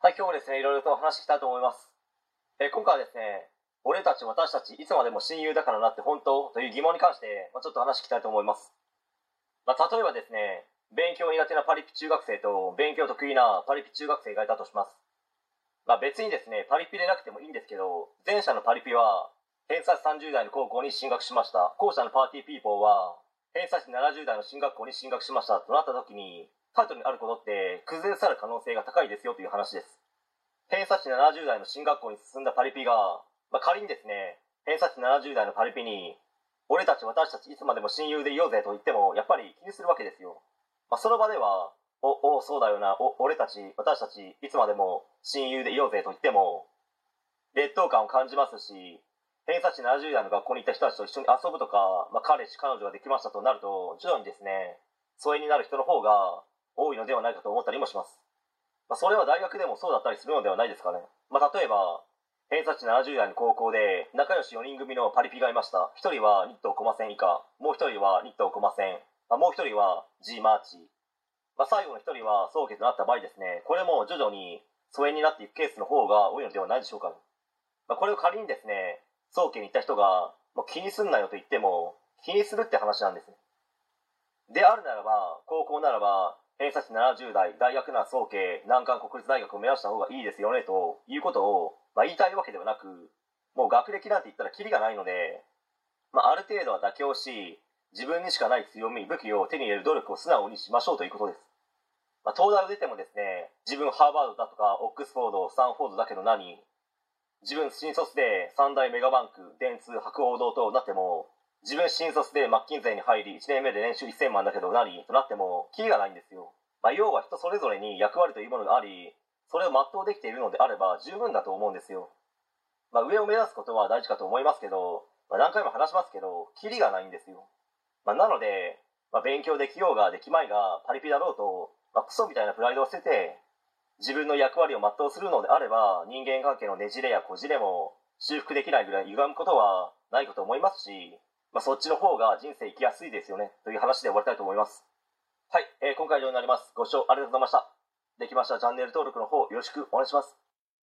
はい、今日もですね、いろいろと話していきたいと思います。えー今回はですね、俺たち、私たち、いつまでも親友だからなって本当という疑問に関して、まあ、ちょっと話していきたいと思います。まあ、例えばですね、勉強苦手なパリピ中学生と勉強得意なパリピ中学生がいたとします。まあ、別にですね、パリピでなくてもいいんですけど、前者のパリピは、偏差値30代の高校に進学しました。後者の party people は、偏差値70代の進学校に進学しましたとなった時に、タイトルにあることって崩れ去る可能性が高いですよという話です。偏差値70代の進学校に進んだパリピが、まあ、仮にですね、偏差値70代のパリピに、俺たち私たちいつまでも親友でいようぜと言っても、やっぱり気にするわけですよ。まあ、その場では、お、お、そうだよな、お、俺たち、私たちいつまでも親友でいようぜと言っても、劣等感を感じますし、偏差値70代の学校に行った人たちと一緒に遊ぶとか、まあ、彼氏、彼女ができましたとなると、徐々にですね、疎遠になる人の方が多いのではないかと思ったりもします。まあ、それは大学でもそうだったりするのではないですかね。まあ、例えば、偏差値70代の高校で仲良し4人組のパリピがいました。1人はニットコマ線以下、もう1人はニットコマ線、まあ、もう1人は G マーチ。まあ、最後の1人は早期となった場合ですね、これも徐々に疎遠になっていくケースの方が多いのではないでしょうかね。まあ、これを仮にですね、早期に行った人が、もう気にすんなよと言っても、気にするって話なんですね。であるならば、高校ならば、偏差値70代、大学なら早慶、難関国立大学を目指した方がいいですよね、ということを、まあ、言いたいわけではなく、もう学歴なんて言ったらキリがないので、まあ、ある程度は妥協し、自分にしかない強み、武器を手に入れる努力を素直にしましょうということです。まあ、東大を出てもですね、自分ハーバードだとか、オックスフォード、スタンフォードだけど何自分新卒で三大メガバンク、電通、博報堂となっても、自分新卒でマッキンゼーに入り1年目で年収1000万だけど何となってもキリがないんですよ、まあ、要は人それぞれに役割というものがありそれを全うできているのであれば十分だと思うんですよ、まあ、上を目指すことは大事かと思いますけど、まあ、何回も話しますけどキリがないんですよ、まあ、なので、まあ、勉強できようができまいがパリピだろうと、まあ、クソみたいなプライドを捨てて自分の役割を全うするのであれば人間関係のねじれやこじれも修復できないぐらい歪むことはないかと思いますしまあ、そっちの方が人生生きやすいですよねという話で終わりたいと思います。はい、えー今回以上になります。ご視聴ありがとうございました。できましたらチャンネル登録の方よろしくお願いします。